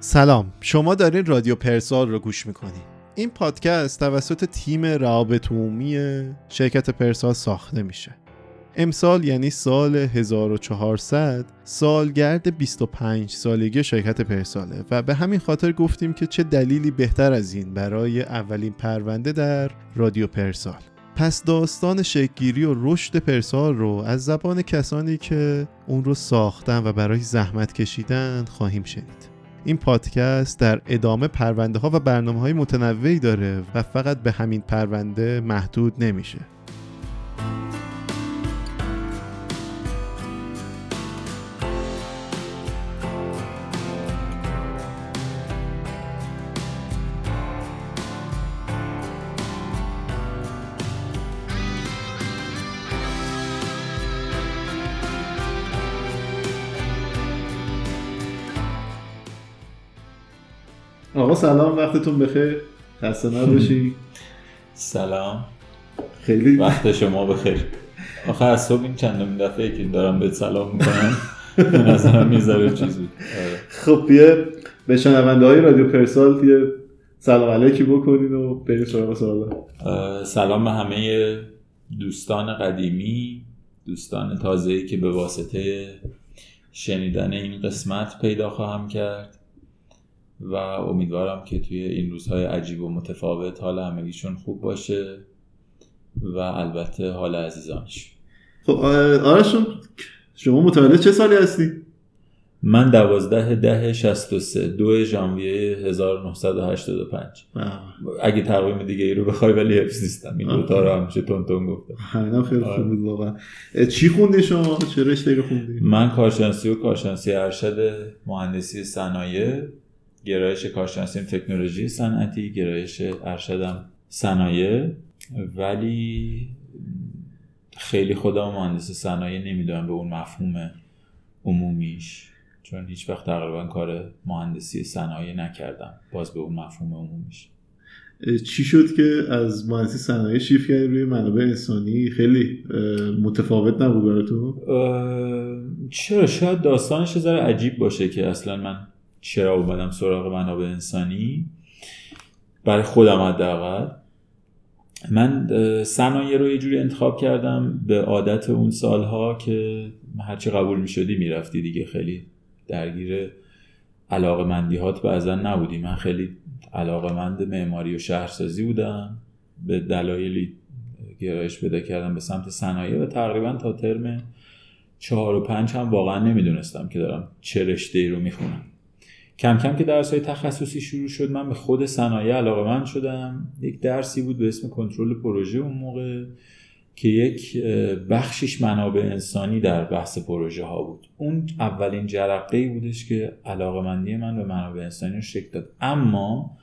سلام شما دارین رادیو پرسال رو گوش می‌کنید این پادکست توسط تیم روابط عمومی شرکت پرسال ساخته میشه. امسال یعنی سال 1400 سالگرد 25 سالگی شرکت پرساله و به همین خاطر گفتیم که چه دلیلی بهتر از این برای اولین پرونده در رادیو پرسال. پس داستان شکگیری و رشد پرسال رو از زبان کسانی که اون رو ساختن و برای زحمت کشیدن خواهیم شنید. این پادکست در ادامه پرونده ها و برنامه های متنوعی داره و فقط به همین پرونده محدود نمیشه. آقا سلام وقتتون بخیر. خسته نباشی. سلام. خیلی وقت شما بخیر. آخه از صبح این چندمین دفعه که دارم بهت سلام می‌کنم به نظرم می‌ذاره چیز بود آره. خب بیا به شنونده های رادیو پرسال یه سلام علیکی بکنین و بریم سراغ سوالا. سلام به همه دوستان قدیمی دوستان تازه‌ای که به واسطه شنیدن این قسمت پیدا خواهم کرد. و امیدوارم که توی این روزهای عجیب و متفاوت حال همگیشون خوب باشه و البته حال عزیزانش خب آرشون شما متولد چه سالی هستی؟ من دوازده ده شست و سه دو ژانویه 1985 اگه تقویم دیگه ای رو بخوای ولی حفظ نیستم این دوتا رو همیشه تون تون گفتم همینم خیلی آره. خوب بود واقعا چی خوندی شما؟ چه رشته خوندی؟ من کارشناسی و کارشناسی ارشد مهندسی صنایع گرایش کارشناسی تکنولوژی صنعتی گرایش ارشدم صنایع. ولی خیلی خودم مهندس صنایع نمی‌دونم به اون مفهوم عمومیش چون هیچ وقت تقریبا کار مهندسی صنایع نکردم. باز به اون مفهوم عمومیش. چی شد که از مهندسی صنایع شیفت کردی روی منابع انسانی؟ خیلی متفاوت نبود براتون؟ چرا؟ شاید داستانش ذره عجیب باشه که اصلا من چرا اومدم سراغ منابع انسانی؟ برای خودم حداقل. من صنایع رو یه جوری انتخاب کردم به عادت اون سالها که هرچی قبول می شدی می رفتی دیگه. خیلی درگیر علاقه مندیهات بعضا نبودی. من خیلی علاقه مند معماری و شهرسازی بودم. به دلایلی گرایش پیدا کردم به سمت صنایع و تقریبا تا ترم چهار و پنج هم واقعا نمی‌دونستم که دارم چه رشته ای رو می‌خونم. کم کم که درس های تخصصی شروع شد من به خود صنایع علاقه من شدم. یک درسی بود به اسم کنترل پروژه اون موقع که یک بخشش منابع انسانی در بحث پروژه ها بود. اون اولین جرقه ای بودش که علاقه مندی من به منابع انسانی رو شکل داد. اما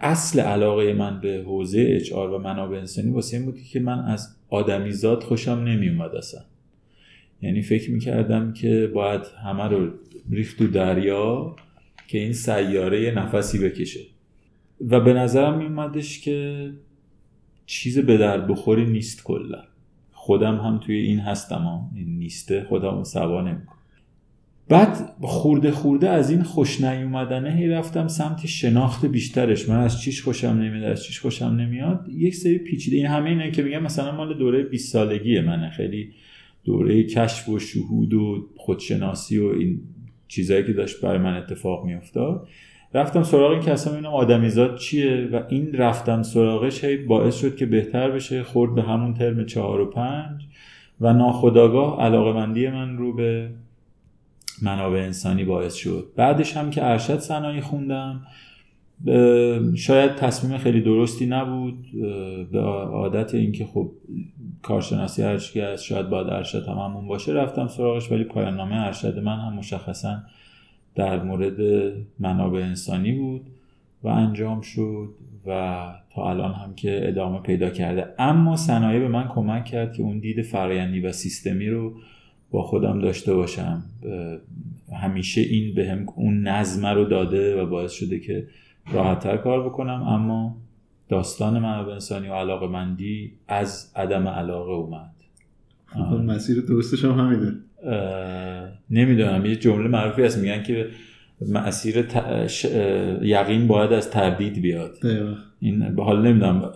اصل علاقه من به حوزه اچ و منابع انسانی واسه این بود که من از آدمیزاد خوشم نمی اومد اصلا. یعنی فکر می‌کردم که باید همه رو ریخت تو دریا که این سیاره یه نفسی بکشه. و به نظرم میومدش که چیز به در بخوری نیست کلا. خودم هم توی این هستم ها. این نیسته خودم رو سوا نمی‌کنم. بعد خورده خورده از این خوش نیومدنه هی رفتم سمت شناخت بیشترش. من از چیش خوشم نمیاد از چیش خوشم نمیاد. یک سری پیچیده. این همه اینه که میگم مثلا مال دوره 20 سالگی منه. خیلی دوره کشف و شهود و خودشناسی و این چیزایی که داشت برای من اتفاق میافتاد. رفتم سراغ این که اصلا ببینم آدمیزاد چیه و این رفتم سراغش هی باعث شد که بهتر بشه خورد به همون ترم چهار و پنج و ناخداگاه علاقمندی من رو به منابع انسانی باعث شد. بعدش هم که ارشد صنایع خوندم شاید تصمیم خیلی درستی نبود به عادت اینکه خب کارشناسی هرچی که هست شاید باید ارشد هم همون باشه رفتم سراغش ولی پایان نامه ارشد من هم مشخصا در مورد منابع انسانی بود و انجام شد و تا الان هم که ادامه پیدا کرده. اما صنایع به من کمک کرد که اون دید فرایندی و سیستمی رو با خودم داشته باشم. همیشه این به هم اون نظم رو داده و باعث شده که راحتتر کار بکنم اما داستان منابع انسانی و علاقه مندی از عدم علاقه اومد. خب، مسیر درستش هم همینه. نمی‌دونم یه جمله معروفی هست میگن که مسیر یقین باید از تردید بیاد. این به حال نمی‌دونم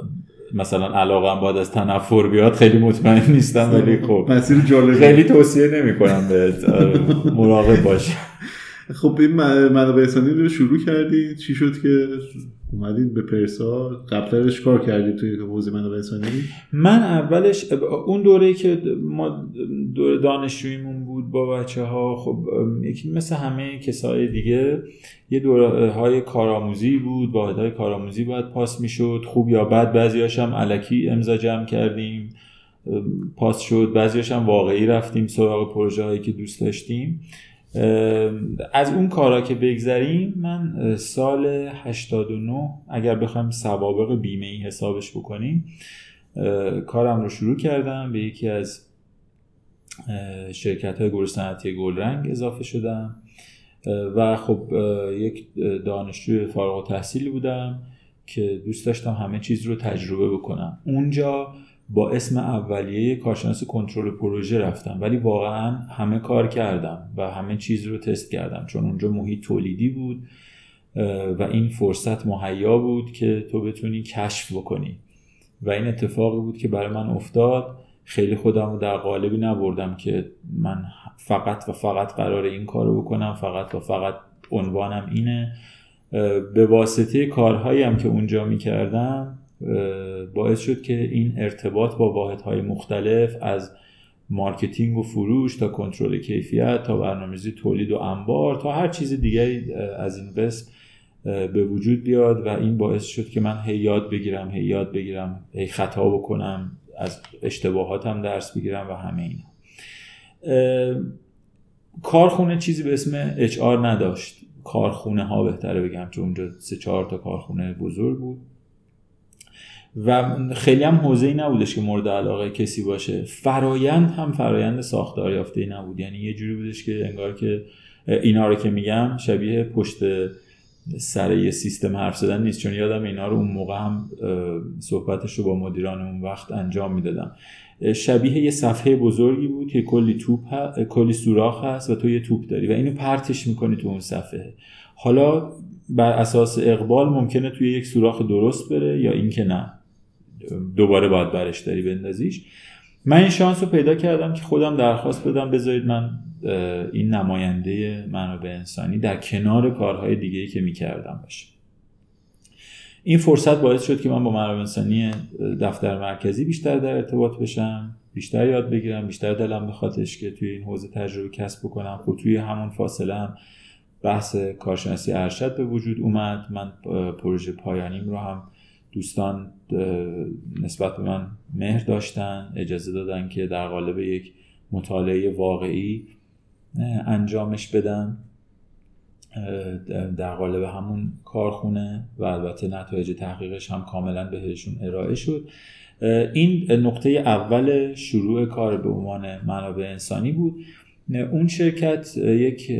مثلا علاقه باید از تنفر بیاد خیلی مطمئن نیستم ولی خب. مسیر جالبی خیلی توصیه نمی کنم بهت. آره، مراقب باش. خب این منابع انسانی رو شروع کردی چی شد که اومدید به پرسا؟ قبلش کار کردید توی حوزه منابع انسانی من اولش اون دوره که ما دوره دانشجوییمون بود با بچه ها خب یکی مثل همه کسای دیگه یه دوره های کارآموزی بود واحد های کارآموزی باید پاس می‌شد. خوب یا بد بعضیاش هم علکی امضا جمع کردیم. پاس شد. بعضیاش هم واقعی رفتیم سراغ پروژه هایی که دوست داشتیم. از اون کارا که بگذریم من سال 89 اگر بخوایم سوابق بیمه ای حسابش بکنیم کارم رو شروع کردم. به یکی از شرکت های گروه صنعتی گلرنگ اضافه شدم. و خب یک دانشجوی فارغ تحصیلی بودم که دوست داشتم همه چیز رو تجربه بکنم. اونجا با اسم اولیه کارشناس کنترل پروژه رفتم. ولی واقعا همه کار کردم و همه چیز رو تست کردم. چون اونجا محیط تولیدی بود و این فرصت مهیا بود که تو بتونی کشف بکنی. و این اتفاقی بود که برای من افتاد. خیلی خودم رو در قالبی نبردم که من فقط و فقط قرار این کار رو بکنم فقط و فقط عنوانم اینه. به واسطه کارهایی هم که اونجا می‌کردم باعث شد که این ارتباط با واحدهای مختلف از marketing و فروش تا کنترل کیفیت تا برنامه‌ریزی تولید و انبار تا هر چیز دیگری از این قسم به وجود بیاد و این باعث شد که من هی یاد بگیرم هی یاد بگیرم هی خطا بکنم از اشتباهاتم درس بگیرم و همه اینا. کارخونه چیزی به اسم HR نداشت. کارخونه ها بهتره بگم چون اونجا سه چهار تا کارخونه بزرگ بود. و خیلی هم حوزه ای نبودش که مورد علاقه کسی باشه. فرایند هم فرایند ساختار یافته ای نبود. یعنی یه جوری بودش که انگار که اینا رو که میگم شبیه پشت سر یه سیستم حرف زدن نیست. چون یادم اینا رو اون موقع هم صحبتش رو با مدیران اون وقت انجام می‌دادم. شبیه یه صفحه بزرگی بود که کلی توپ کلی سوراخ هست و تو یه توپ داری و اینو پرتش می‌کنی تو اون صفحه. حالا بر اساس اقبال ممکنه توی یک سوراخ درست بره یا اینکه نه. دوباره باید برش داری بندازیش. من این شانس رو پیدا کردم که خودم درخواست بدم بذارید من این نماینده منابع انسانی در کنار کارهای دیگه که می‌کردم باشه. این فرصت باعث شد که من با منابع انسانی دفتر مرکزی بیشتر در ارتباط بشم بیشتر یاد بگیرم بیشتر دلم بخوادش که توی این حوزه تجربه کسب بکنم. خب توی همون فاصله هم بحث کارشناسی ارشد به وجود اومد. من پروژه پایانیم رو هم دوستان نسبت به من مهر داشتن اجازه دادن که در قالب یک مطالعه واقعی انجامش بدم. در قالب همون کارخونه و البته نتایج تحقیقش هم کاملا بهشون ارائه شد. این نقطه اول شروع کار به عنوان منابع انسانی بود. اون شرکت یک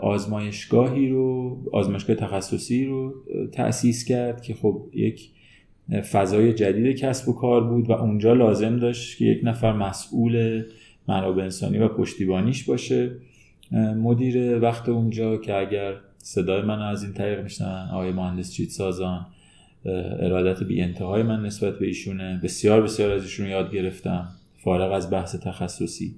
آزمایشگاهی رو آزمایشگاه تخصصی رو تأسیس کرد که خب یک فضای جدید کسب و کار بود و اونجا لازم داشت که یک نفر مسئول منابع انسانی و پشتیبانیش باشه. مدیر وقت اونجا که اگر صدای من از این طریق میشنن آقای مهندس چیت سازان ارادت بی انتهای من نسبت به ایشونه. بسیار بسیار از ایشون یاد گرفتم. فارغ از بحث تخصصی.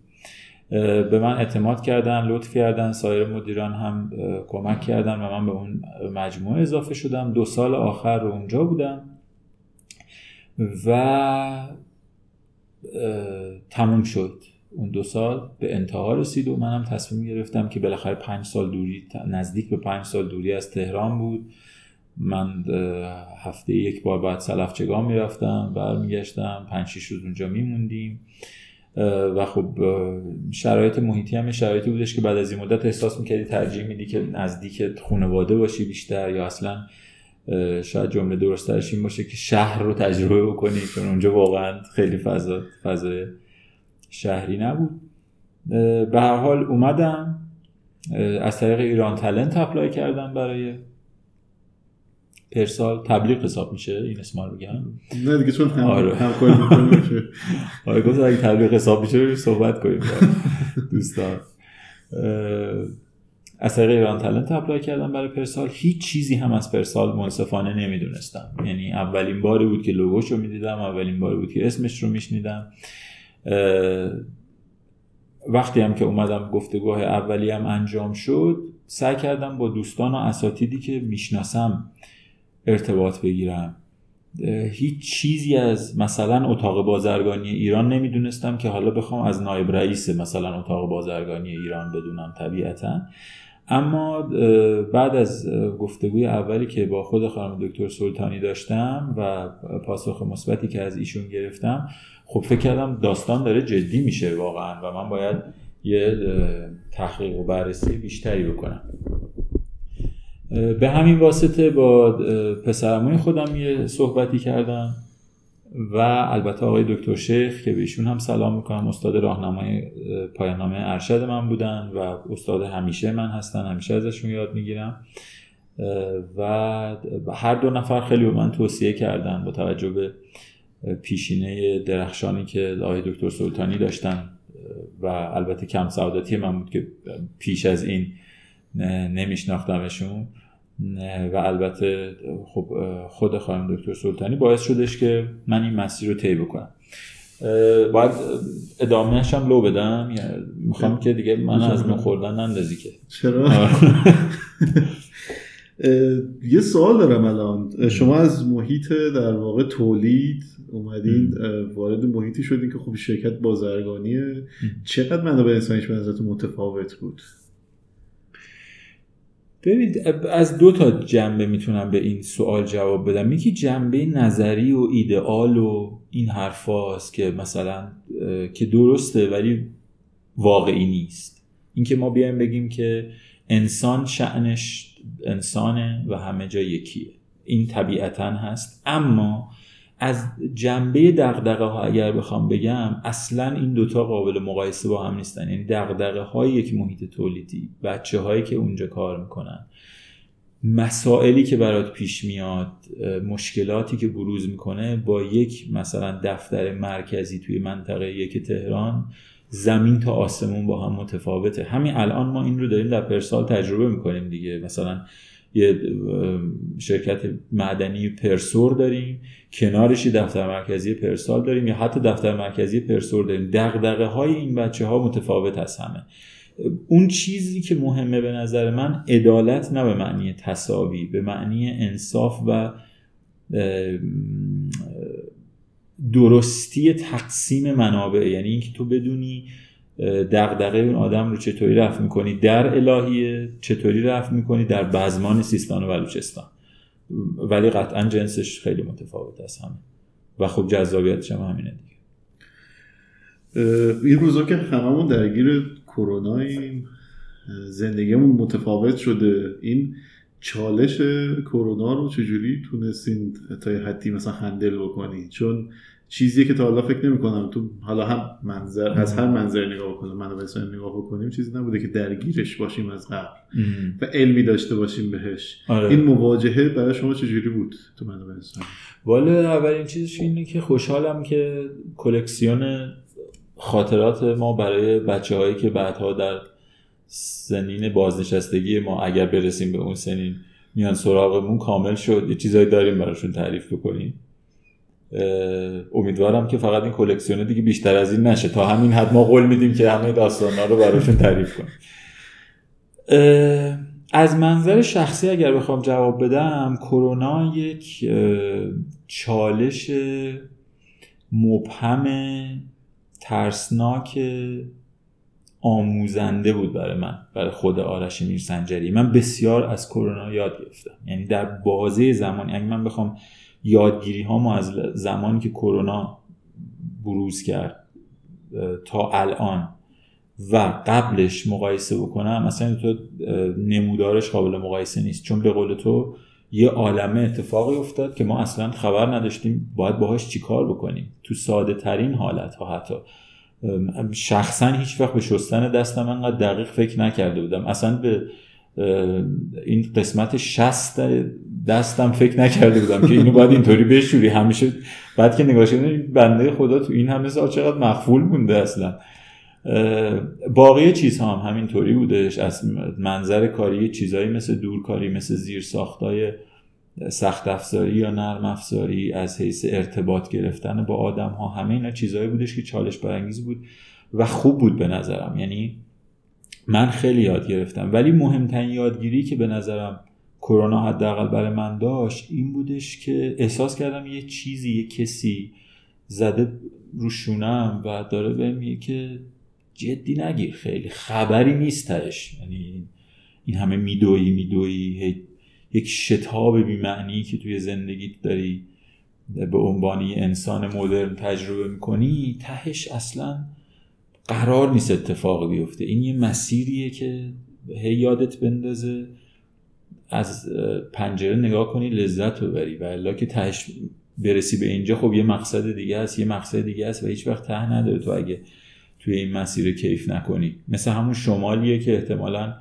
به من اعتماد کردن لطف کردن سایر مدیران هم کمک کردن و من به اون مجموعه اضافه شدم. دو سال آخر رو اونجا بودم. و تموم شد. اون دو سال به انتها رسید و منم تصمیم گرفتم که بالاخره پنج سال دوری نزدیک به پنج سال دوری از تهران بود. من هفته یک بار بعد سلفچگان می‌رفتم برمیگشتم پنج شیش روز اونجا میموندیم. و خب شرایط محیطی هم شرایطی بودش که بعد از این مدت احساس می‌کردی ترجیح میدی که نزدیک خانواده باشی بیشتر یا اصلا شاید جمله درستش این باشه که شهر رو تجربه بکنی چون اونجا واقعا خیلی فضا فضای شهری نبود. به هر حال اومدم از طریق ایران تلنت اپلای کردم برای پرسال. تبلیغ حساب میشه؟ این اسم رو بگم. نه دیگه چون هم آره. همکاری میشه. آره گفت اگه تبلیغ حساب میشه صحبت کنیم. دوستان. از طریق ایران تلنت اپلای کردم برای پرسال. هیچ چیزی هم از پرسال منصفانه نمی‌دونستم. یعنی اولین باری بود که لوگوش رو می‌دیدم اولین باری بود که اسمش رو میشنیدم. وقتی هم که اومدم گفتگوه اولی هم انجام شد سعی کردم با دوستان و اساتیدی که می‌شناسم ارتباط بگیرم. هیچ چیزی از مثلا اتاق بازرگانی ایران نمی‌دونستم که حالا بخوام از نایب رئیس مثلا اتاق بازرگانی ایران بدونم طبیعتا. اما بعد از گفتگوی اولی که با خود خانم دکتر سلطانی داشتم و پاسخ مثبتی که از ایشون گرفتم خب فکر کردم داستان داره جدی میشه واقعا و من باید یه تحقیق و بررسی بیشتری بکنم. به همین واسطه با پسرموی خودم یه صحبتی کردم. و البته آقای دکتر شیخ که بهشون هم سلام می‌کنم استاد راهنمای پایان نامه ارشد من بودن و استاد همیشه من هستن همیشه ازشون یاد می‌گیرم. و هر دو نفر خیلی به من توصیه کردن با توجه به پیشینه درخشانی که آقای دکتر سلطانی داشتن. و البته کم سعادتی من بود که پیش از این نمیشناختمشون. و البته خب خود خانم دکتر سلطانی باعث شدش که من این مسیر رو طی بکنم. باید ادامهش هم لو بدم؟ یا می‌خوام که دیگه من از نخوردن نندازی که. چرا؟ یه سوال دارم الان. شما از محیط در واقع تولید اومدین وارد محیطی شدین که خب شرکت بازرگانیه. چقدر منابع انسانیش به نظرتون متفاوت بود؟ ببینید از دو تا جنبه می‌تونم به این سوال جواب بدم. یکی جنبه نظری و ایدئال و این حرفاست که مثلا که درسته ولی واقعی نیست. اینکه ما بیایم بگیم که انسان شعنش انسانه و همه جا یکیه. این طبیعتا هست. اما از جنبه دغدغه ها اگر بخوام بگم اصلا این دوتا قابل مقایسه با هم نیستن. یعنی دغدغه های یک محیط تولیدی بچه هایی که اونجا کار می‌کنن. مسائلی که برات پیش میاد مشکلاتی که بروز می‌کنه با یک مثلا دفتر مرکزی توی منطقه یک تهران زمین تا آسمون با هم متفاوته. همین الان ما این رو داریم در پرسال تجربه می‌کنیم دیگه. مثلا یه شرکت معدنی پرسور داریم. کنارش دفتر مرکزی پرسال داریم یا حتی دفتر مرکزی پرسور داریم. دغدغه های این بچه ها متفاوت هست همه. اون چیزی که مهمه به نظر من عدالت نه به معنی تصاوی به معنی انصاف و درستی تقسیم منابع. یعنی اینکه تو بدونی دغدغه اون آدم رو چطوری رفت می‌کنی؟ در الهیه چطوری رفت می‌کنی؟ در بزمان سیستان و بلوچستان. ولی قطعا جنسش خیلی متفاوت است همه. و خب جذابیتش هم همینه دیگه. این روزا که هممون درگیر کروناییم زندگیمون متفاوت شده. این چالش کرونا رو چجوری تونستین تا حدی مثلا هندل بکنی چون چیزی که تا حالا فکر نمی کنم تو حالا هم منظر از هر منظر نگاه کنم من و نگاه بکنیم چیزی نبوده که درگیرش باشیم از قبل و علمی داشته باشیم بهش. آره. این مواجهه برای شما چجوری بود تو انسانی والا اولین چیزش اینه که خوشحالم که کلکسیون خاطرات ما برای بچه هایی که بعدها در سنین بازنشستگی ما اگر برسیم به اون سنین میان سراغمون کامل شد. یه چیزایی داریم براشون تعریف بکنیم. امیدوارم که فقط این کلکسیون دیگه بیشتر از این نشه. تا همین حد ما قول میدیم که همه داستانا رو براشون تعریف کنیم. از منظر شخصی اگر بخوام جواب بدم کرونا یک چالش مبهم ترسناک آموزنده بود برای من برای خود آرش میرسنجری من بسیار از کرونا یاد گرفتم. یعنی در بازه زمانی اگه من بخوام یادگیری ها از زمانی که کرونا بروز کرد تا الان و قبلش مقایسه بکنم مثلا تو نمودارش قابل مقایسه نیست. چون به قول تو یه عالمه اتفاقی افتاد که ما اصلا خبر نداشتیم باید باهاش چیکار بکنیم. تو ساده ترین حالت ها حتی شخصا هیچ وقت به شستن دستم انقدر دقیق فکر نکرده بودم. اصلا به این قسمت شست دستم فکر نکرده بودم که اینو باید اینطوری بشوری. همیشه بعد که نگاه شدم بنده خدا تو این همه سال چقدر مخفول مونده اصلا. باقی چیزها هم همینطوری بودش. از منظر کاری چیزهایی مثل دورکاری مثل زیر ساختای سخت افزاری یا نرم افزاری از حیث ارتباط گرفتن با آدم ها همه اینا چیزهایی بودش که چالش برانگیز بود و خوب بود به نظرم. یعنی من خیلی یاد گرفتم. ولی مهمترین یادگیری که به نظرم کرونا حداقل برای من داشت این بودش که احساس کردم یه چیزی یه کسی زده روشونم و داره بهم میگه که جدی نگیر خیلی خبری نیستش یعنی این همه میدویی میدویی یک شتاب بیمعنی که توی زندگیت داری به عنوان انسان مدرن تجربه می‌کنی تهش اصلا قرار نیست اتفاق بیفته. این یه مسیریه که هی یادت بندازه. از پنجره نگاه کنی لذت ببری. و الا که تهش برسی به اینجا خب یه مقصد دیگه است یه مقصد دیگه است و هیچ وقت ته نداره تو اگه توی این مسیر کیف نکنی. مثل همون شمالیه که احتمالا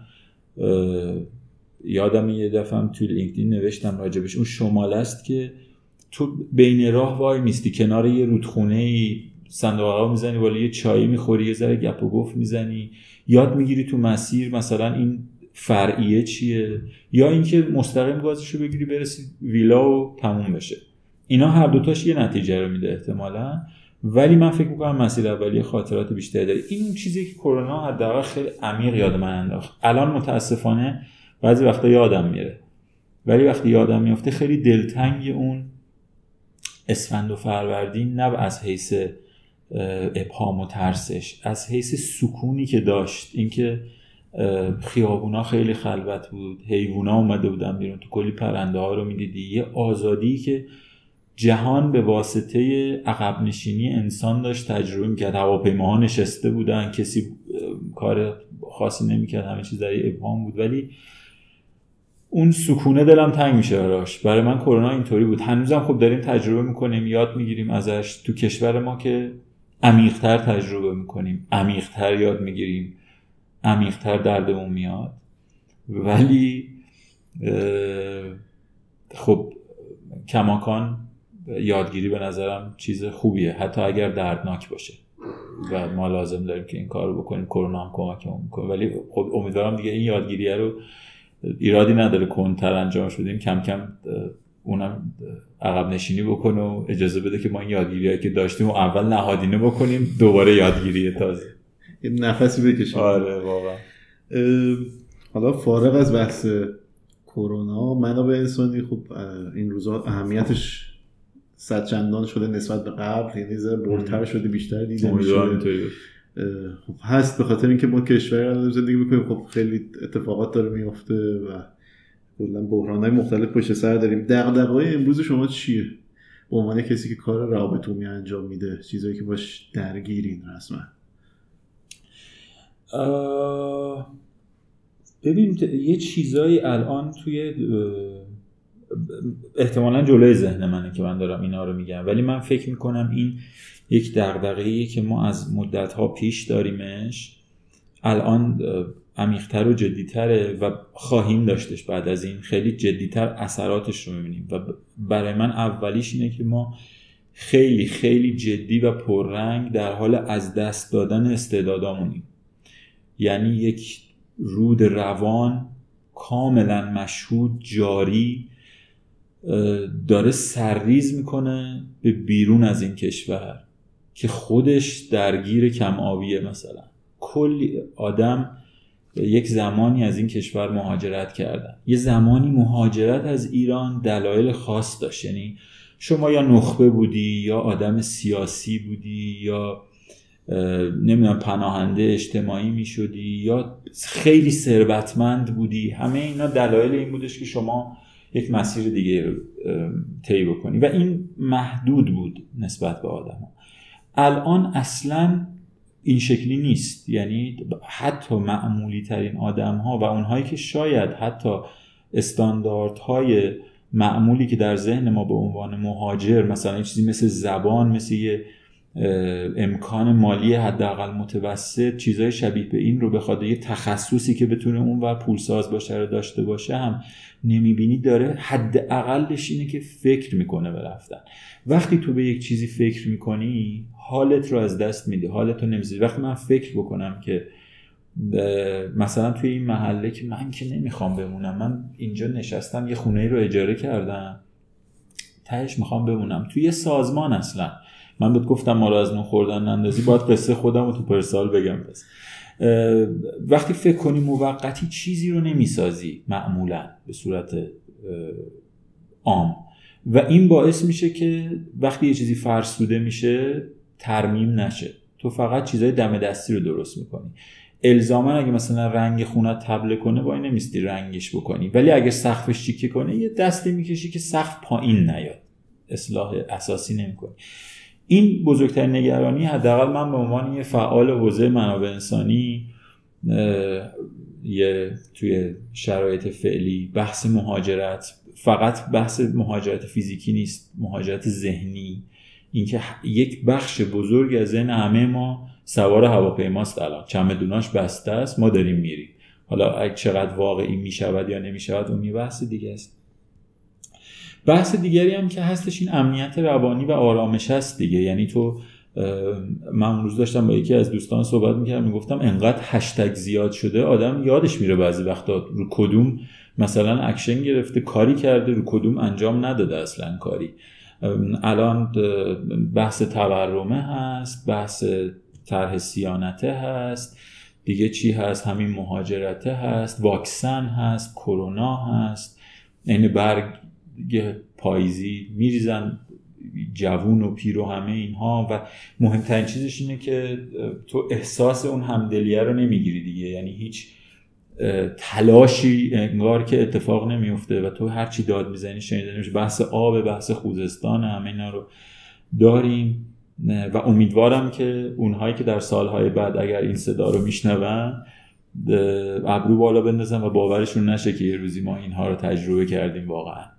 یادم یه دفعه توی لینکدین نوشتم راجبش. اون شمال است که تو بین راه وای میستی کنار یه رودخونه ای صندوق می‌زنی ولی یه چایی می‌خوری یه ذره گپ و گفت می‌زنی. یاد می‌گیری تو مسیر مثلا این فرعیه چیه؟ یا اینکه مستقیم گازشو بگیری برسی ویلا و تموم بشه. اینا هر دوتاش یه نتیجه رو میده احتمالا. ولی من فکر می‌کنم مسیر اولی خاطرات بیشتری داره. این چیزی که کرونا حداقل خیلی عمیق یاد من انداخت. الان متاسفانه بعضی وقتا یادم میره. ولی وقتی یادم میفته خیلی دلتنگ اون اسفند و فروردین نه از حیث ابهام و ترسش. از حیث سکونی که داشت اینکه خیابونا خیلی خلوت بود حیوونا اومده بودن بیرون تو کلی پرنده ها رو می‌دیدی. یه آزادی که جهان به واسطه عقب نشینی انسان داشت تجربه می‌کرد. هواپیماها نشسته بودن کسی کار خاصی نمی‌کرد همه چیز در ابهام بود. ولی اون سکونه دلم تنگ میشه براش. برای من کرونا اینطوری بود. هنوزم خب داریم تجربه می‌کنیم یاد می‌گیریم ازش تو کشور ما که عمیقتر تجربه می‌کنیم عمیقتر یاد می‌گیریم عمیقتر دردمون میاد. ولی خب کماکان یادگیری به نظرم چیز خوبیه. حتی اگر دردناک باشه. و ما لازم داریم که این کار رو بکنیم کرونا هم کمکمون می‌کنه. ولی خب امیدوارم دیگه این یادگیریه رو ایرادی نداره کنتر انجام شدیم کم کم اونم عقب نشینی بکنه و اجازه بده که ما این یادگیری که داشتیم و اول نهادینه بکنیم دوباره یادگیری تازه. یه نفسی بکشیم. آره واقعا. حالا فارغ از بحث کرونا منابع انسانی خب این روزها اهمیتش صد چندان شده نسبت به قبل یعنی برتر شده بیشتر دیده میشه. خب هست به خاطر اینکه ما کشور زندگی می‌کنیم خب خیلی اتفاقات داره میفته و کلا بحران های مختلف پشت سر داریم. دغدغه‌های امروز شما چیه؟ به عنوان کسی که کار رابط می انجام میده چیزایی که باش درگیرین رسما. ببین یه چیزایی الان توی احتمالا جلوی ذهن منه که من دارم اینا رو میگم. ولی من فکر می‌کنم این یک دغدغه‌ای که ما از مدت پیش داریمش. الان عمیقتر و جدیتره و خواهیم داشتش بعد از این. خیلی جدیتر اثراتش رو می‌بینیم و برای من اولیش اینه که ما خیلی خیلی جدی و پررنگ در حال از دست دادن استعدادامونیم. یعنی یک رود روان کاملا مشهود جاری داره سرریز می‌کنه به بیرون از این کشور که خودش درگیر کم آبیه مثلا. کلی آدم یک زمانی از این کشور مهاجرت کردن. یه زمانی مهاجرت از ایران دلایل خاص داشت. یعنی شما یا نخبه بودی یا آدم سیاسی بودی یا نمی‌دونم پناهنده اجتماعی می شدی یا خیلی ثروتمند بودی. همه اینا دلایل این بودش که شما یک مسیر دیگه طی بکنی. و این محدود بود نسبت به آدم ها. الان اصلا این شکلی نیست. یعنی حتی معمولی ترین آدم ها و اونهایی که شاید حتی استانداردهای معمولی که در ذهن ما به عنوان مهاجر مثلا چیزی مثل زبان مثل یه امکان مالی حداقل متوسط چیزای شبیه به این رو بخواد یه تخصصی که بتونه اون و پولساز باشه رو داشته باشه هم نمی‌بینی داره. حداقلش اینه که فکر می‌کنه به رفتن. وقتی تو به یک چیزی فکر می‌کنی حالت رو از دست میدی حالت رو نمیزید وقتی من فکر بکنم که مثلا توی این محله که من که نمی‌خوام بمونم من اینجا نشستم یه خونه رو اجاره کردم تهش می‌خوام بمونم. توی سازمان اصلا. من بهت گفتم ما رو از نون خوردن نندازی باید قصه خودم رو تو پرسال بگم پس. وقتی فکر کنی موقتی چیزی رو نمی‌سازی معمولا به صورت عام. و این باعث میشه که وقتی یه چیزی فرسوده میشه ترمیم نشه. تو فقط چیزای دم دستی رو درست می‌کنی. الزاما اگه مثلا رنگ خونه تبله کنه وای نمیستی رنگش بکنی. ولی اگه سقفش چیکه کنه یه دستی می‌کشی که سقف پایین نیاد. اصلاح اساسی نمی‌کنی. این بزرگترین نگرانی حداقل من به عنوان یه فعال حوزه منابع انسانی یه توی شرایط فعلی بحث مهاجرت فقط بحث مهاجرت فیزیکی نیست مهاجرت ذهنی. اینکه یک بخش بزرگ از ذهن همه ما سوار هواپیماست الان. چمدوناش بسته است ما داریم میریم. حالا چقدر واقعی می‌شود یا نمی‌شود اون یه بحث دیگه است. بحث دیگری هم که هستش این امنیت روانی و آرامش هست دیگه. یعنی تو من اون روز داشتم با یکی از دوستان صحبت می‌کردم می‌گفتم انقدر هشتگ زیاد شده آدم یادش میره بعضی وقتا رو کدوم مثلا اکشن گرفته کاری کرده رو کدوم انجام نداده اصلا کاری. الان بحث تورمه هست بحث طرح صیانته هست دیگه چی هست؟ همین مهاجرته هست واکسن هست کرونا هست این برگ پاییزی میریزن جوون و پیر و همه اینها و مهمترین چیزش اینه که تو احساس اون همدلیه رو نمی‌گیری دیگه. یعنی هیچ تلاشی انگار که اتفاق نمیفته و تو هرچی داد می‌زنی شنیده نمیشه بحث آب بحث خوزستان همه اینا رو داریم. و امیدوارم که اونهایی که در سالهای بعد اگر این صدا رو میشنون ابرو بالا بندازن و باورشون نشه که یه روزی ما اینها رو تجربه کردیم واقعا.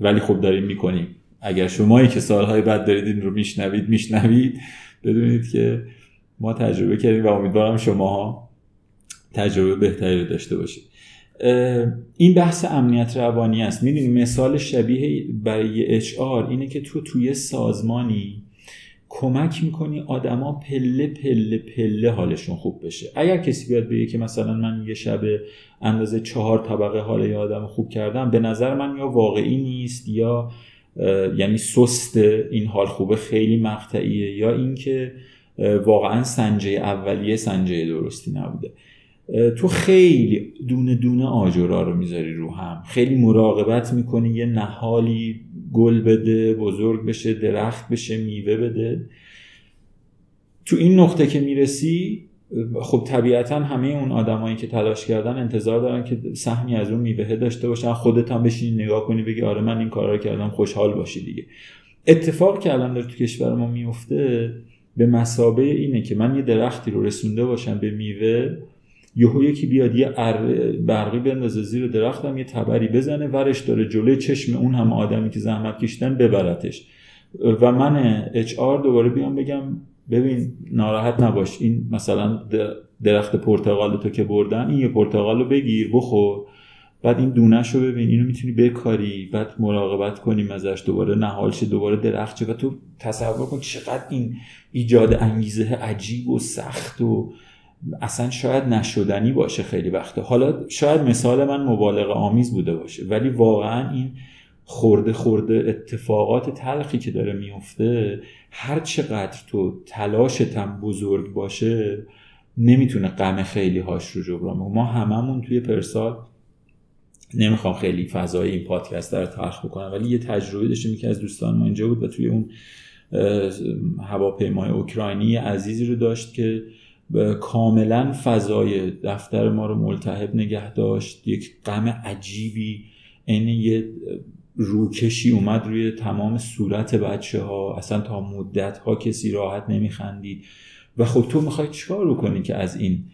ولی خب داریم می‌کنیم. اگر شمایی که سالهای بعد دارید این رو میشنوید میشنوید بدونید که ما تجربه کردیم و امیدوارم شماها تجربه بهتری رو داشته باشید. این بحث امنیت روانی است. می‌دونی مثال شبیه برای اچ آر اینه که تو توی سازمانی کمک می‌کنی آدما پله پله پله حالشون خوب بشه. اگر کسی بیاد بگه که مثلا من یه شب اندازه چهار طبقه حال یه آدم خوب کردم به نظر من یا واقعی نیست یا یعنی سست این حال خوبه خیلی مقطعیه یا اینکه واقعا سنجه اولیه سنجه درستی نبوده. تو خیلی دونه دونه آجرا رو می‌ذاری رو هم. خیلی مراقبت می‌کنی یه نهالی گل بده بزرگ بشه درخت بشه میوه بده. تو این نقطه که می‌رسی خب طبیعتا همه اون آدمایی که تلاش کردن انتظار دارن که سهمی از اون میوه داشته باشن. خودت هم بشینی نگاه کنی بگی آره من این کارا رو کردم خوشحال باشی دیگه. اتفاق که الان داره تو کشور ما میفته به مسابه اینه که من یه درختی رو رسونده باشم به میوه یهو یکی بیاد یه برقی بندازه زیر درختم یه تبری بزنه ورش داره جلوی چشم اون هم آدمی که زحمت کشتن ببرتش. و من اچ آر دوباره بیام بگم ببین ناراحت نباش. این مثلا درخت پرتقال تو که بردن این یه پرتقال رو بگیر بخور. بعد این دونش رو ببین اینو می‌تونی بکاری بعد مراقبت کنیم ازش دوباره نهالش دوباره درخت و تو تصور کن چقدر این ایجاد انگیزه عجیب و سخت و اصلا شاید نشدنی باشه خیلی وقته حالا شاید مثال من مبالغه آمیز بوده باشه ولی واقعا این خورده خورده اتفاقات تلخی که داره میفته هر چقدر تو تلاشتم بزرگ باشه نمی‌تونه غم خیلی هاش رو جبران ما هممون توی پرسال نمی‌خوام خیلی فضای این پادکست رو تلخ بکنم ولی یه تجربه داشتیم که از دوستان ما اینجا بود و توی اون هواپیمای اوکراینی عزیزی رو داشت که کاملا فضای دفتر ما رو ملتهب نگه داشت. یک غم عجیبی این یه روکشی اومد روی تمام صورت بچه ها اصلا تا مدت ها کسی راحت نمیخندید. و خب تو می‌خوای چیکار کنی که از این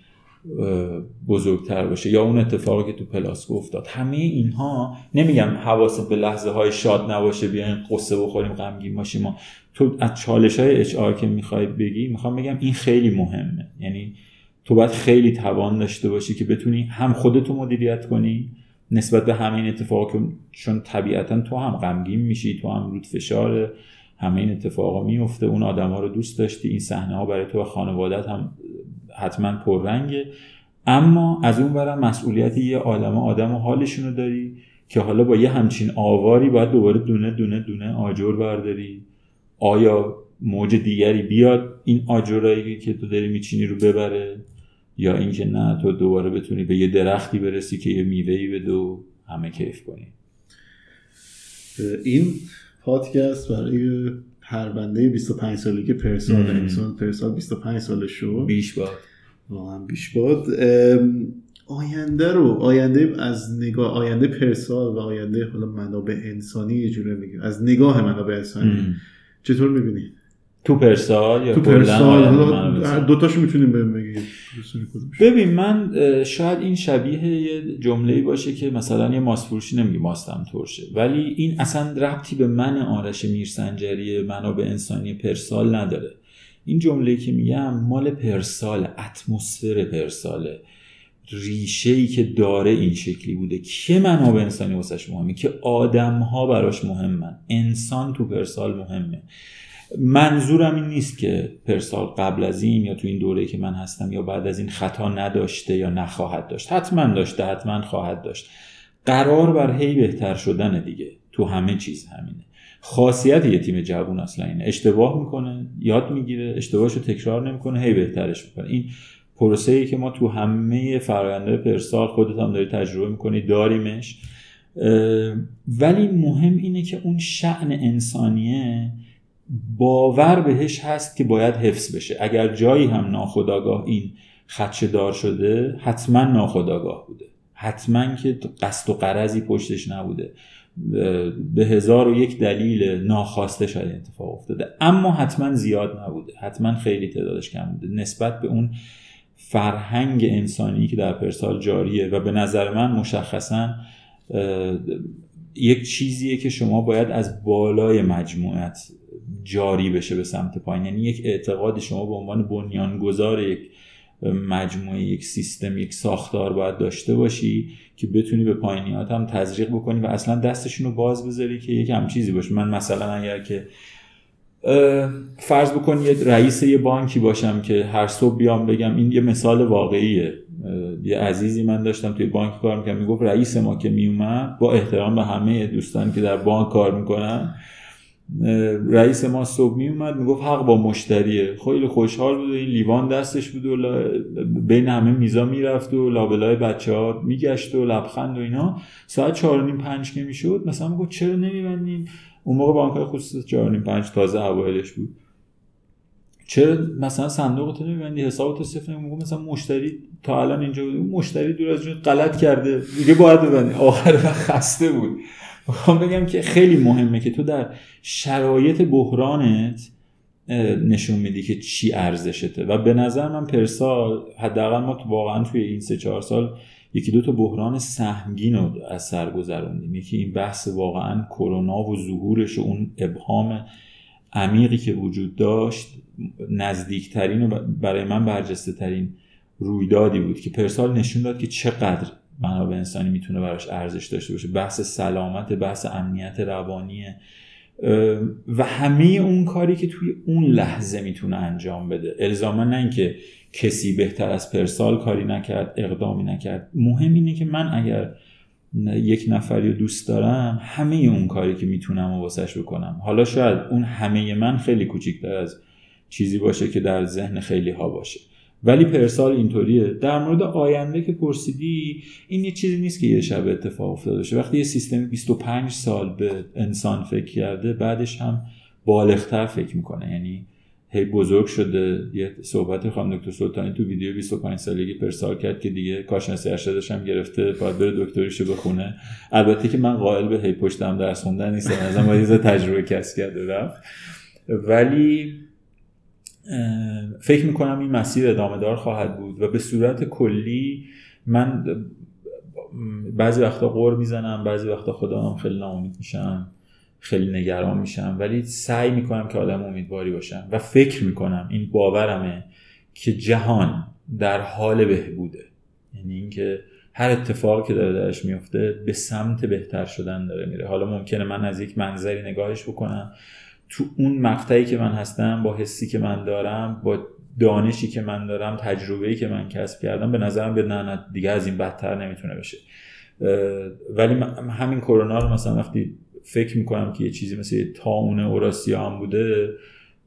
بزرگتر باشه. یا اون اتفاقی که تو پلاسکو افتاد. همه اینها نمیگم حواست به لحظه های شاد نباشه بیاین قصه بخوریم غمگین باشیم. ما تو از چالش های اچ که می‌خوای بگی می‌خوام بگم این خیلی مهمه. یعنی تو باید خیلی توان داشته باشی که بتونی هم خودتو مدیریت کنی نسبت به همین اتفاق چون طبیعتا تو هم غمگین میشی تو هم رود فشار همه این اتفاقا میفته اون آدما رو دوست داشتی این صحنه ها برای تو و خانوادت هم حتما پررنگه. اما از اون برم مسئولیت یه آدم آدم و حالشون رو داری که حالا با یه همچین آواری باید دوباره دونه دونه دونه آجر برداری. آیا موج دیگری بیاد این آجرایی که تو داری میچینی رو ببره یا اینکه نه تو دوباره بتونی به یه درختی برسی که یه میوهی بده و همه کیف کنی؟ این پادکست برای پرونده 25 سالگی پرسال انسان پرسال 25 سالش شد. بیش باد. واقعا بیش باد. آینده رو آینده از نگاه آینده پرسال و آینده حالا منابع انسانی یه جوره میگه از نگاه منابع انسانی. چطور می‌بینید تو پرسال یا تو پرسال دوتاشو می‌تونیم بهم بگید ببین من شاید این شبیه یه جمله باشه که مثلا یه ماست فروشی نمیگه ماستم ترشه. ولی این اصلا ربطی به من آرش میرسنجری منابع انسانی پرسال نداره. این جمله که میگم مال پرسال اتمسفر پرساله. ریشه ای که داره این شکلی بوده. که منابع انسانی واسش مهمه؟ که آدم ها براش مهمن. انسان تو پرسال مهمه. منظورم این نیست که پرسال قبل از این یا تو این دوره که من هستم یا بعد از این خطا نداشته یا نخواهد داشت. حتما داشته حتما خواهد داشت. قرار بر هی بهتر شدن دیگه. تو همه چیز همینه. خاصیت یه تیم جوون اصلا اینه. اشتباه می‌کنه یاد می‌گیره اشتباهشو تکرار نمی‌کنه هی بهترش می‌کنه. این پروسه ای که ما تو همه فراینده پرسال خودت هم داری تجربه می‌کنی داریمش. ولی مهم اینه که اون شعن انسانیه باور بهش هست که باید حفظ بشه. اگر جایی هم ناخداگاه این خدشه دار شده حتما ناخداگاه بوده. حتما که قصد و قرضی پشتش نبوده. به هزار و یک دلیل ناخواسته شاید اتفاق افتاده. اما حتما زیاد نبوده. حتما خیلی تعدادش کم بوده. نسبت به اون فرهنگ انسانی که در پرسال جاریه و به نظر من مشخصا یک چیزیه که شما باید از بالای مجموعت جاری بشه به سمت پایین. یعنی یک اعتقاد شما به عنوان بنیانگذار یک مجموعه یک سیستم یک ساختار باید داشته باشی که بتونی به پایینیات هم تزریق بکنی و اصلا دستشون رو باز بذاری که یک هم چیزی باشه. من مثلا اگر که فرض بکن یه رئیس یه بانکی باشم که هر صبح بیام بگم این یه مثال واقعیه. یه عزیزی من داشتم توی بانک کار می‌کنم می‌گفت رئیس ما که میومد با احترام به همه دوستان که در بانک کار می‌کنن رئیس ما صبح می اومد می‌گفت حق با مشتریه. خیلی خوشحال بود. این لیوان دستش بود و بین همه میزا می‌رفت و لابلای بچه ها میگشت و لبخند و اینا. ساعت چهار نیم پنج که می‌شد مثلا می‌گفت چرا نمیبندین؟ اون موقع بانک های خصوص چهار نیم پنج تازه اوایلش بود. چرا مثلا صندوق تو نمیبندی؟ حسابتو صفر نمیگم مثلا مشتری تا الان اینجا بود. مشتری دور از غلط کرده. دیگه باید ببندی. آخر وقت خسته بود. می‌خوام بگم که خیلی مهمه که تو در شرایط بحرانت نشون میدی که چی ارزشته. و به نظر من پرسال حداقل ما تو واقعا توی این سه چهار سال یکی دو تا بحران سهمگین رو از سر گذروندیم. یکی این بحث واقعا کرونا و ظهورش و اون ابهام عمیقی که وجود داشت نزدیکترین و برای من برجسته ترین رویدادی بود که پرسال نشون داد که چقدر منابع انسانی می‌تونه براش ارزش داشته باشه. بحث سلامت بحث امنیت روانیه. و همه اون کاری که توی اون لحظه می‌تونه انجام بده. الزاما نه اینکه کسی بهتر از پرسال کاری نکرد اقدامی نکرد. مهم اینه که من اگر یک نفری رو دوست دارم همه اون کاری که می‌تونم و واسش بکنم. حالا شاید اون همه من خیلی کوچیکتر از چیزی باشه که در ذهن خیلی ها باشه. ولی پرسال اینطوریه. در مورد آینده که پرسیدی این یه چیزی نیست که یه شب اتفاق افتاده باشه. وقتی یه سیستم 25 سال به انسان فکر کرده بعدش هم بالغتر فکر می‌کنه. یعنی هی بزرگ شده. یه صحبت خانم دکتر سلطانی تو ویدیو 25 سالگی پرسال کرد که دیگه کارشناسی ارشدش هم گرفته باید بره دکتریشو بخونه. البته که من قائل به هی پشتم درس خوندن نیستم. باید تجربه کسب کرده رفت. ولی فکر می‌کنم این مسیر ادامه دار خواهد بود و به صورت کلی من بعضی وقتا قور می‌زنم بعضی وقتا خودم خیلی ناامید میشم خیلی نگران میشم ولی سعی می‌کنم که آدم امیدواری باشم و فکر می‌کنم این باورمه که جهان در حال بهبوده. یعنی اینکه هر اتفاقی که داره درش میفته به سمت بهتر شدن داره میره. حالا ممکنه من از یک منظری نگاهش بکنم تو اون مقطعی که من هستم با حسی که من دارم با دانشی که من دارم تجربه‌ای که من کسب کردم به نظرم به نه دیگه از این بدتر نمی‌تونه بشه. ولی همین کرونا رو مثلا وقتی فکر می‌کنم که یه چیزی مثل تاون اوراسیا هم بوده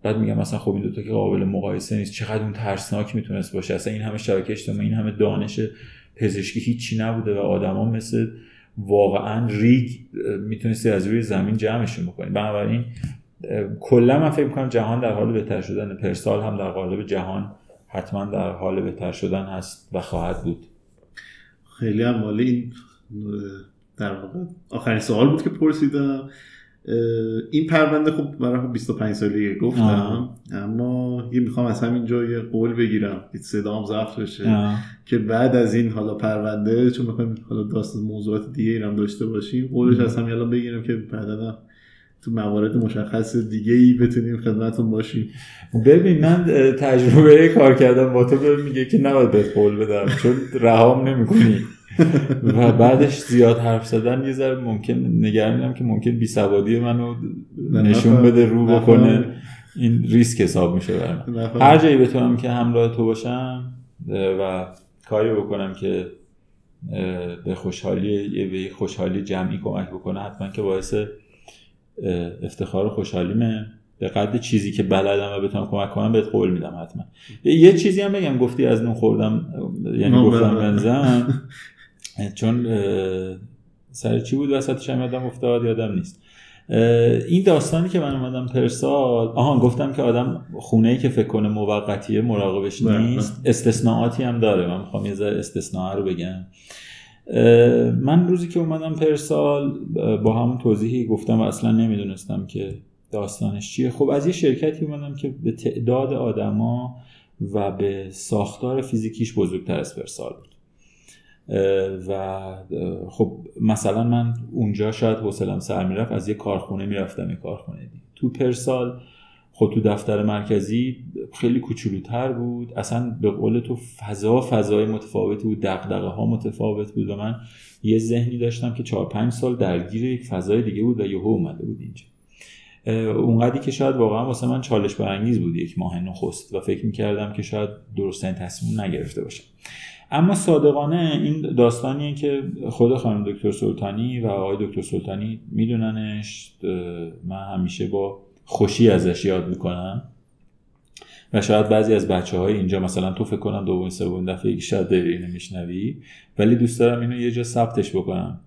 بعد میگم مثلا خب این دوتا که قابل مقایسه نیست چقدر اون ترسناک می‌تونست باشه؟ اصلا این همه شبکه اجتماعی این همه دانش پزشکی هیچی نبوده و آدما مثل واقعا ریگ می‌تونستی از روی زمین جمعشون بکنی. بنابراین کلا من فکر می‌کنم جهان در حال بهتر شدن پرسال هم در قالب جهان حتما در حال بهتر شدن هست و خواهد بود. خیلی هم این در واقع آخرین سوال بود که پرسیدم. این پرونده خب برای 25 سالی گفتم آه. اما یه می‌خوام از همین جا یه قول بگیرم که صدام ضبط بشه که بعد از این حالا پرونده چون می‌خوایم حالا داستان موضوعات دیگه ایرم داشته باشیم قولش از همین الان بگیرم که بعدا تو موارد مشخص دیگه ای بتونیم خدمتون باشیم. ببین من تجربه کار کردم با تو میگه که نباید بهت قول بدم چون رهام نمی‌کنی. و بعدش زیاد حرف زدن یه ذره ممکن نگرانم که ممکن بی سوادی منو نشون بده رو بکنه. این ریسک حساب میشه برم هر جایی بتونم که همراه تو باشم و کاری بکنم که به خوشحالی به خوشحالی جمعی کمک بکنه حتما که باعث افتخار و خوشحالیمه. به قد چیزی که بلدم و بتونم کمک کنم بهت قول میدم حتما. یه چیزی هم بگم گفتی از نون خوردم یعنی گفتم بنزم. چون سر چی بود وسطش؟ هم یادم افتاد یادم نیست. این داستانی که من اومدم پرسال آهان گفتم که آدم خونه ای که فکر کنه موقتیه مراقبش نیست. استثناءاتی هم داره. من می‌خوام یه ذره استثناء رو بگم. من روزی که اومدم پرسال با همون توضیحی گفتم و اصلا نمی‌دونستم که داستانش چیه. خب از یه شرکتی اومدم که به تعداد آدما و به ساختار فیزیکیش بزرگتر از پرسال بود. و خب مثلا من اونجا شاید حوصلم سر می‌رفت از یه کارخونه می‌رفتم یه کارخونه دیگه. تو پرسال خب تو دفتر مرکزی خیلی کوچولوتر بود. اصلا به قول تو فضا فضای متفاوتی بود. دقدقه ها متفاوت بود و من یه ذهنی داشتم که چهار پنج سال درگیر یک فضای دیگه بود و یهو اومده بود اینجا. اونقدری که شاید واقعا واسه من چالش برانگیز بود یک ماه نخست و فکر می‌کردم که شاید درستین تصمیم نگرفته باشم. اما صادقانه این داستانیه که خود خانم دکتر سلطانی و آقای دکتر سلطانی میدوننش من همیشه با خوشی ازش یاد می‌کنم. و شاید بعضی از بچه های اینجا مثلا تو فکر کنم دوم سوم دفعه شاید داری اینو میشنوی ولی دوست دارم اینو یه جا ثبتش بکنم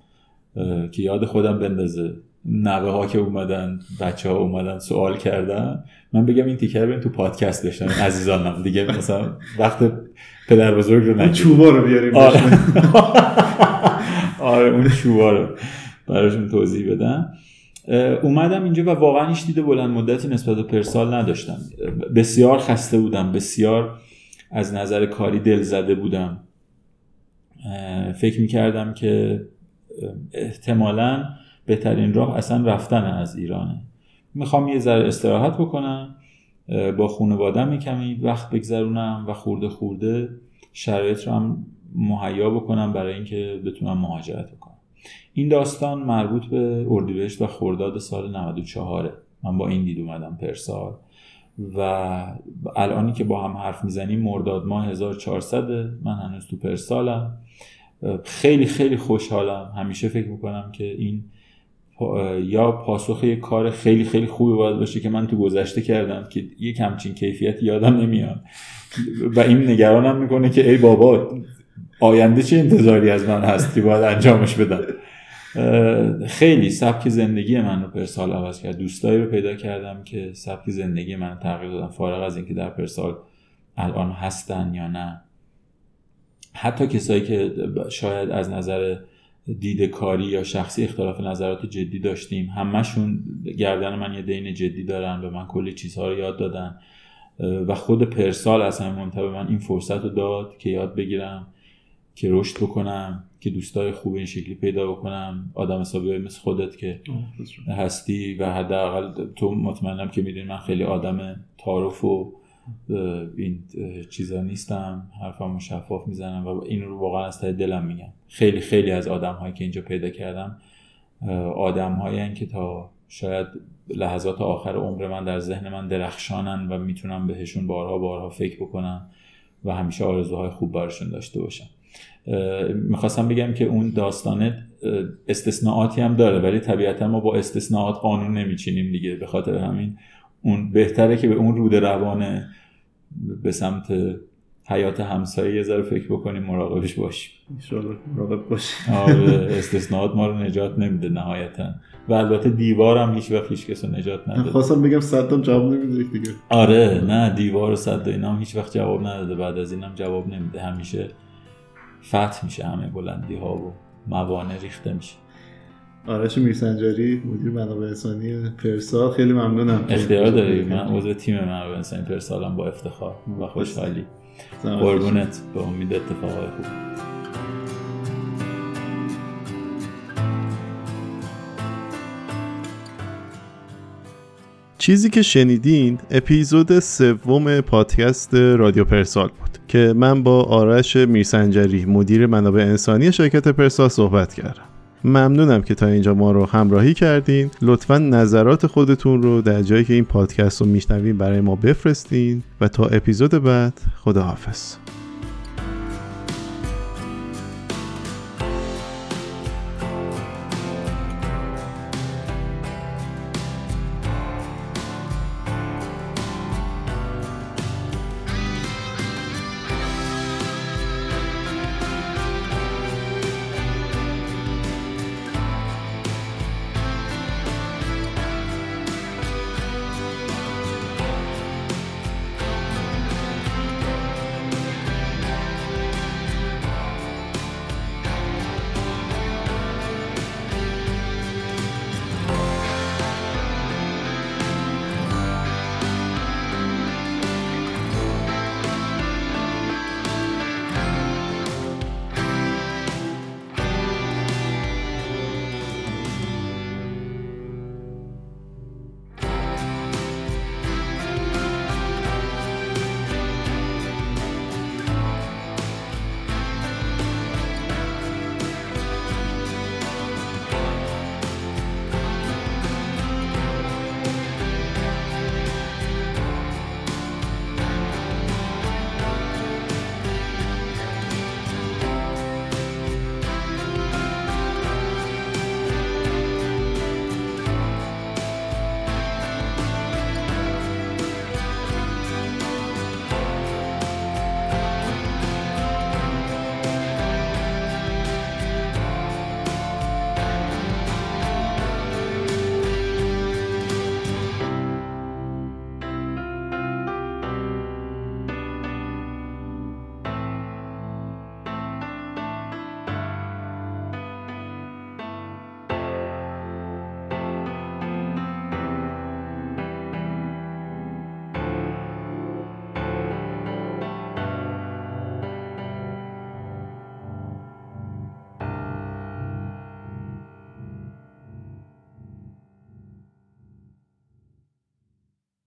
که یاد خودم بندازه. نوه ها که اومدن بچه ها اومدن سوال کردن. من بگم این تیکر بریم تو پادکست بشنم عزیزانم. دیگه مثلا وقت پدر بزرگ رو نگیم چوبا رو بیاریم آره. آره اون چوبا رو. براشون توضیح بدم. اومدم اینجا و واقعا هیچ دید بلند مدتی نسبت به پرسال نداشتم. بسیار خسته بودم بسیار از نظر کاری دل زده بودم. فکر می‌کردم که احتمالا بهترین راه اصلا رفتن از ایرانه می‌خوام یه ذره استراحت بکنم با خانوادم کمی وقت بگذرونم و خورده خورده شرایط رو هم مهیا بکنم برای اینکه بتونم مهاجرت بکنم. این داستان مربوط به اردیبهشت و خرداد سال 94 من با این دید اومدم پرسال و الانی که با هم حرف می‌زنیم مرداد ماه 1400 من هنوز تو پرسالم خیلی خیلی خوشحالم. همیشه فکر می‌کنم که این یا پاسخ یه کار خیلی خیلی خوبی باید باشه که من تو گذشته کردم که یه کمچین کیفیت یادم نمیاد. و این نگرانم می‌کنه که ای بابا آینده چه انتظاری از من هست که باید انجامش بدم. خیلی سبک زندگی من رو پرسال عوض کرد. دوستایی رو پیدا کردم که سبک زندگی من تغییر دادن. فارغ از اینکه در پرسال الان هستن یا نه. حتی کسایی که شاید از نظر دید کاری یا شخصی اختلاف نظرات جدی داشتیم. همشون گردن من یه دین جدی دارن به من کلی چیزها رو یاد دادن. و خود پرسال از همین من این فرصت رو داد که یاد بگیرم. که رشد بکنم که دوستای خوب این شکلی پیدا بکنم. آدم حسابی مثل خودت که هستی و حداقل تو مطمئنم که می‌دونی من خیلی آدم تعارف و این چیزا نیستم. حرفمو شفاف می‌زنم و این رو واقعا از ته دلم میگم. خیلی خیلی از آدم هایی که اینجا پیدا کردم آدم هایی که تا شاید لحظات آخر عمر من در ذهن من درخشانن و می‌تونم بهشون بارها بارها فکر بکنم و همیشه آرزوهای خوب برشون داشته باشم. می‌خواستم بگم که اون داستان استثناءاتی هم داره ولی طبیعتا ما با استثناءات قانون نمیچینیم دیگه به خاطر همین. اون بهتره که به اون رود روانه به سمت حیات همسایه یه ذره فکر بکنیم مراقبش باشیم. مراقب باشیم. آره استثناءات ما رو نجات نمیده نهایتا. و البته دیوار هم هیچ وقت هیچ کس نجات نداده. خواستم بگم صدام جواب نمیده دیگه. آره نه دیوار و صد اینا هم هیچ وقت جواب نداده. بعد از اینم جواب نمیده. همیشه فتح میشه همه بلندی ها و موانع ریخته میشه. آرش میرسنجاری مدیر منابع انسانی پرسا خیلی ممنونم. اختیار داری؟ من عضو تیم منابع انسانی پرسالم با افتخار و خوشحالی. قربونت به امید اتفاقای خوب. چیزی که شنیدین اپیزود سوم پادکست رادیو پرسال بود. که من با آرش میرسنجری مدیر منابع انسانی شرکت پرسال صحبت کردم. ممنونم که تا اینجا ما رو همراهی کردین. لطفا نظرات خودتون رو در جایی که این پادکست رو میشنوین برای ما بفرستین. و تا اپیزود بعد خداحافظ.